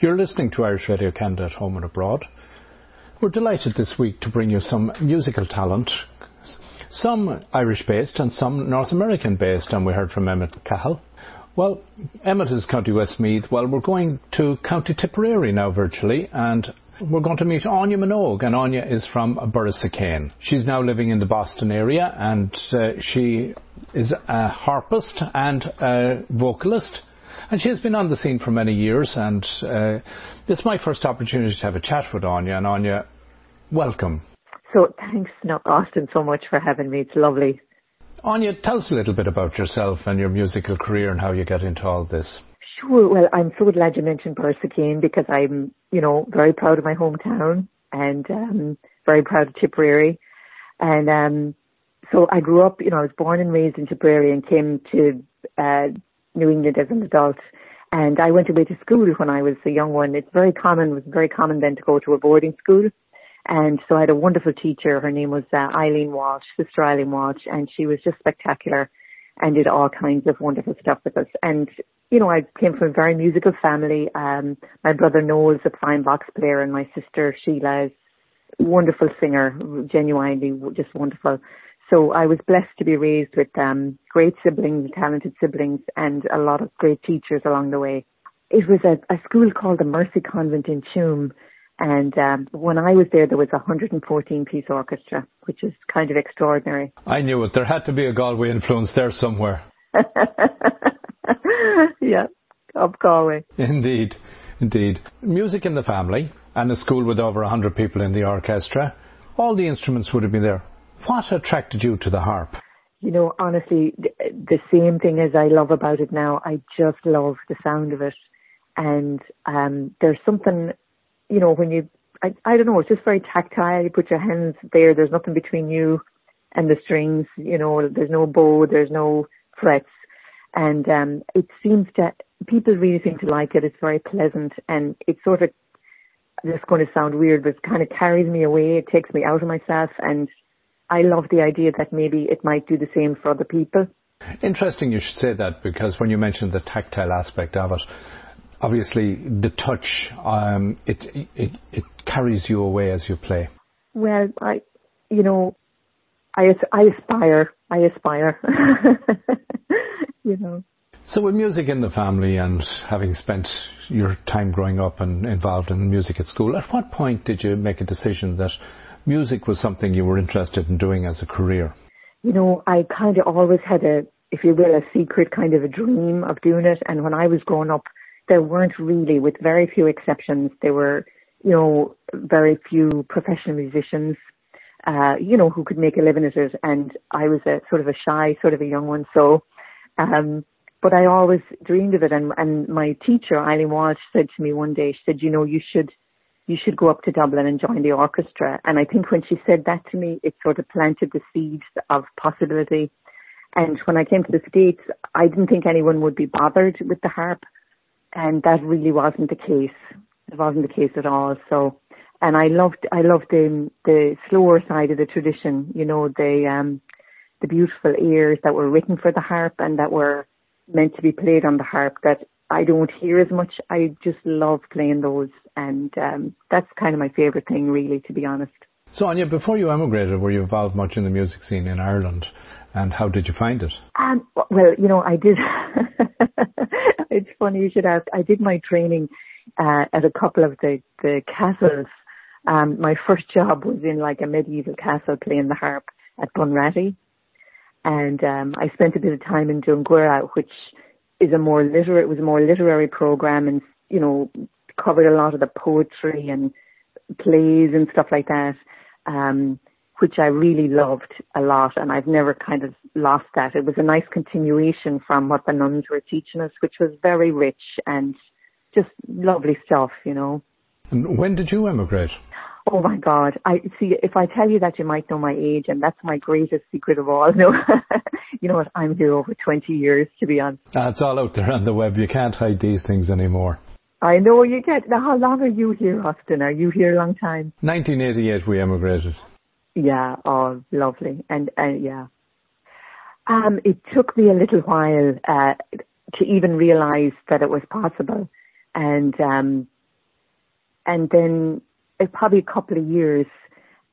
You're listening to Irish Radio Canada at home and abroad. We're delighted this week to bring you some musical talent, some Irish based and some North American based, and we heard from Emmett Cahill. Well, Emmett is County Westmeath. Well, we're going to County Tipperary now virtually, and we're going to meet Áine Minogue, and Áine is from Borrisokane. She's now living in the Boston area, and uh, she is a harpist and a vocalist. And she has been on the scene for many years, and uh, it's my first opportunity to have a chat with Áine. And Áine, welcome. So thanks, not Austin, so much for having me. It's lovely. Áine, tell us a little bit about yourself and your musical career and how you got into all this. Sure. Well, I'm so glad you mentioned Borrisokane because I'm, you know, very proud of my hometown and um, very proud of Tipperary. And um, so I grew up, you know, I was born and raised in Tipperary and came to uh, New England as an adult. And I went away to school when I was a young one. It's very common, it was very common then to go to a boarding school. And so I had a wonderful teacher. Her name was uh, Eileen Walsh, Sister Eileen Walsh, and she was just spectacular and did all kinds of wonderful stuff with us. And, you know, I came from a very musical family. Um, my brother Noel's a fine box player and my sister Sheila is a wonderful singer, genuinely just wonderful. So I was blessed to be raised with um, great siblings, talented siblings, and a lot of great teachers along the way. It was a, a school called the Mercy Convent in Tuam. And um, when I was there, there was a 114 piece orchestra, which is kind of extraordinary. I knew it. There had to be a Galway influence there somewhere. yeah, of Galway. Indeed, indeed. Music in the family and a school with over 100 people in the orchestra. All the instruments would have been there. What attracted you to the harp? You know, honestly, the same thing as I love about it now. I just love the sound of it. And um, there's something, you know, when you, I, I don't know, it's just very tactile. You put your hands there, there's nothing between you and the strings, you know, there's no bow, there's no frets. And um, it seems to, people really seem to like it. It's very pleasant and it sort of, this is going to sound weird, but it kind of carries me away. It takes me out of myself and I love the idea that maybe it might do the same for other people. Interesting you should say that because when you mentioned the tactile aspect of it, obviously the touch, um, it, it, it carries you away as you play. Well, I, you know, I, I aspire, I aspire, you know. So with music in the family and having spent your time growing up and involved in music at school, at what point did you make a decision that music was something you were interested in doing as a career? You know, I kind of always had a, if you will, a secret kind of a dream of doing it. And when I was growing up, there weren't really, with very few exceptions, there were, you know, very few professional musicians, uh, you know, who could make a living at it. And I was a sort of a shy, sort of a young one. So, um, but I always dreamed of it. And, and my teacher, Eileen Walsh, said to me one day, she said, you know, you should, you should go up to Dublin and join the orchestra. And I think when she said that to me, it sort of planted the seeds of possibility. And when I came to the States, I didn't think anyone would be bothered with the harp. And that really wasn't the case. It wasn't the case at all. So, and I loved, I loved the, the slower side of the tradition, you know, the, um, the beautiful airs that were written for the harp and that were meant to be played on the harp that I don't hear as much. I just love playing those, and um, that's kind of my favourite thing, really, to be honest. So, Áine, before you emigrated, were you involved much in the music scene in Ireland, and how did you find it? Um, well, you know, I did. it's funny you should ask. I did my training uh, at a couple of the the castles. Um, my first job was in like a medieval castle playing the harp at Bunratty, and um, I spent a bit of time in Dunguaire, which is a more literary, it was a more literary program and, you know, covered a lot of the poetry and plays and stuff like that, um, which I really loved a lot. And I've never kind of lost that. It was a nice continuation from what the nuns were teaching us, which was very rich and just lovely stuff, you know. And when did you emigrate? Oh my God! I see. If I tell you that, you might know my age, and that's my greatest secret of all. No, you know what? I'm here over 20 years, to be honest. Uh, it's all out there on the web. You can't hide these things anymore. I know you can't. Now, how long are you here, Austin? Are you here a long time? 1988, we emigrated. Yeah. Oh, lovely. And uh, yeah. Um, it took me a little while uh, to even realise that it was possible, and um, and then probably a couple of years,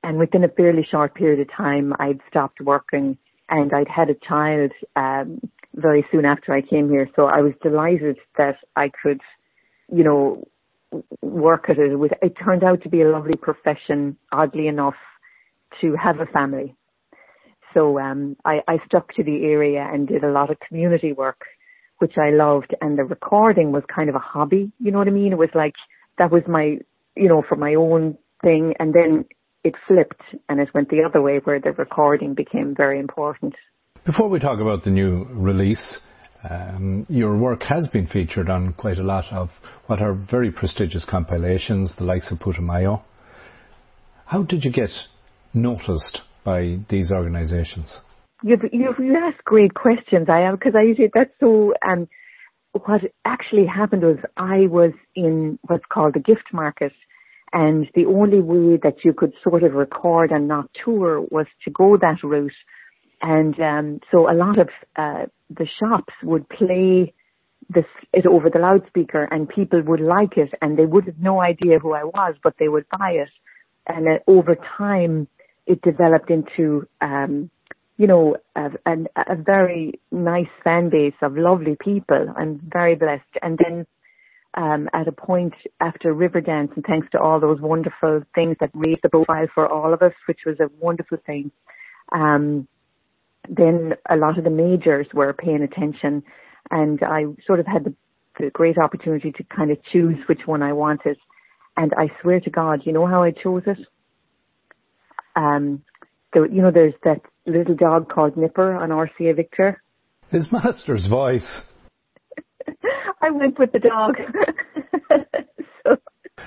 and within a fairly short period of time, I'd stopped working and I'd had a child um, very soon after I came here. So I was delighted that I could, you know, work at it. With it turned out to be a lovely profession, oddly enough, to have a family. So um, I, I stuck to the area and did a lot of community work, which I loved. And the recording was kind of a hobby. You know what I mean? It was like that was my, you know, for my own thing. And then it flipped and it went the other way where the recording became very important. Before we talk about the new release, um, your work has been featured on quite a lot of what are very prestigious compilations, the likes of Putumayo. How did you get noticed by these organisations? You've, you've asked great questions. I am because I usually that's so. Um, what actually happened was I was in what's called the gift market and the only way that you could sort of record and not tour was to go that route. And um, so a lot of uh, the shops would play this it over the loudspeaker, and people would like it, and they would have no idea who I was, but they would buy it. And uh, over time, it developed into, um, you know, a, a, a very nice fan base of lovely people. I'm very blessed. And then um, at a point after Riverdance, and thanks to all those wonderful things that raised the profile for all of us, which was a wonderful thing. Um, then a lot of the majors were paying attention, and I sort of had the, the great opportunity to kind of choose which one I wanted. And I swear to God, you know how I chose it? Um, you know, there's that little dog called Nipper on RCA Victor. His master's voice. I went with the dog. so.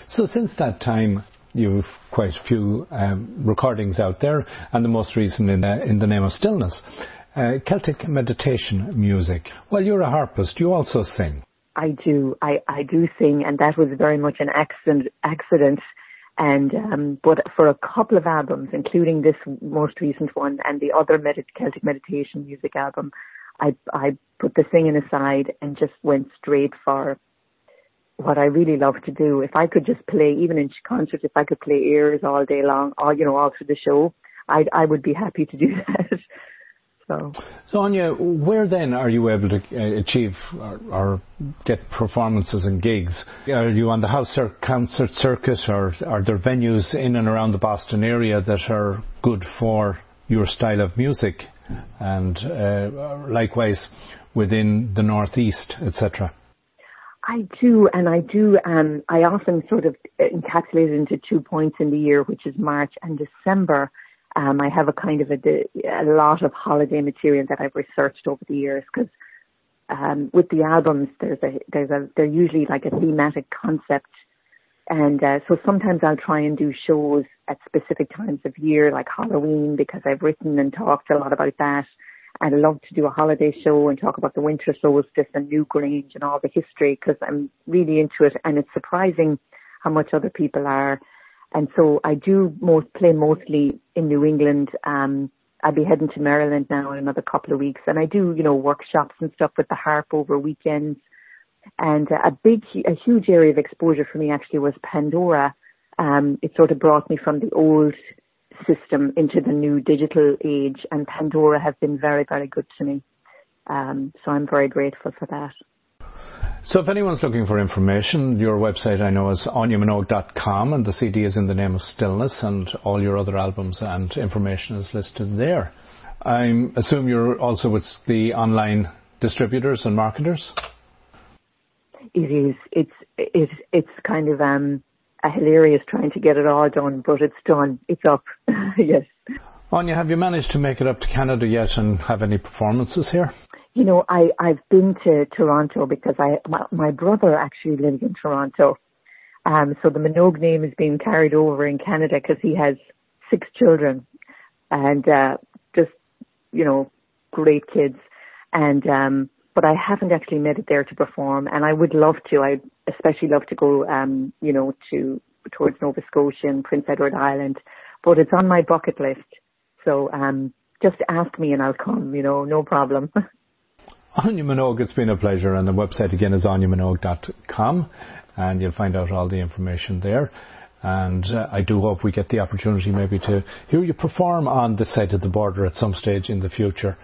so since that time, you've quite a few um, recordings out there, and the most recent in, uh, in the name of stillness. Uh, Celtic meditation music. Well, you're a harpist. You also sing. I do. I, I do sing, and that was very much an accident. Accident, and um, but for a couple of albums, including this most recent one and the other med- Celtic meditation music album, I I put the singing aside and just went straight for what I really love to do. If I could just play, even in concerts, if I could play airs all day long, all you know, all through the show, I I would be happy to do that. So. So Áine, where then are you able to uh, achieve or, or, get performances and gigs? Are you on the house or concert circuit, or are there venues in and around the Boston area that are good for your style of music? and uh, likewise within the northeast, etc. I do, and I do. Um, I often sort of encapsulate it into two points in the year, which is March and December. Um, I have a kind of a, a lot of holiday material that I've researched over the years because um, with the albums, there's a there's a they're usually like a thematic concept and uh, so sometimes I'll try and do shows at specific times of year, like Halloween, because I've written and talked a lot about that. I love to do a holiday show and talk about the winter solstice and Newgrange and all the history because I'm really into it. And it's surprising how much other people are. And so I do most play mostly in New England. Um, I'll be heading to Maryland now in another couple of weeks, and I do you know workshops and stuff with the harp over weekends. And uh, a big, a huge area of exposure for me actually was Pandora. Um, it sort of brought me from the old system into the new digital age, and Pandora have been very, very good to me. Um, so I'm very grateful for that. So if anyone's looking for information, your website I know is aineminogue.com and the CD is in the name of Stillness and all your other albums and information is listed there. I assume you're also with the online distributors and marketers? it is it's it's it's kind of um a hilarious trying to get it all done, but it's done. It's up. yes. Áine, have you managed to make it up to Canada yet and have any performances here? You know, I I've been to Toronto because I my, my brother actually lives in Toronto. Um, so the Minogue name is being carried over in Canada because he has six children and uh, just you know great kids and um but I haven't actually made it there to perform, and I would love to. I'd especially love to go, um, you know, to towards Nova Scotia and Prince Edward Island, but it's on my bucket list. So um, just ask me and I'll come. You know, no problem. Áine Minogue, it's been a pleasure, and the website again is aineminogue.com, and you'll find out all the information there. And uh, I do hope we get the opportunity maybe to hear you perform on this side of the border at some stage in the future.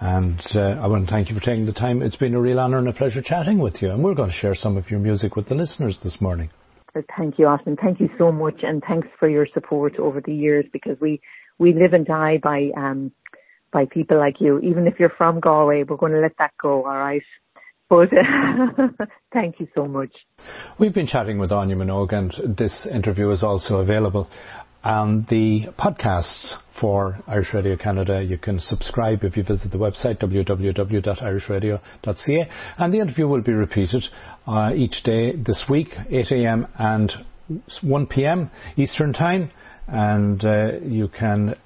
And uh, I want to thank you for taking the time. It's been a real honour and a pleasure chatting with you. And we're going to share some of your music with the listeners this morning. Thank you, Austin. Thank you so much, and thanks for your support over the years because we we live and die by um by people like you. Even if you're from Galway, we're going to let that go. All right. But thank you so much. We've been chatting with Áine Minogue, and this interview is also available on the podcasts for Irish Radio Canada. You can subscribe if you visit the website www.irishradio.ca, and the interview will be repeated uh, each day this week, 8 a.m. and 1 p.m. Eastern Time, and uh, you can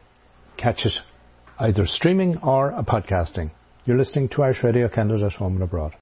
catch it either streaming or a podcasting. You're listening to Irish Radio Canada home and abroad.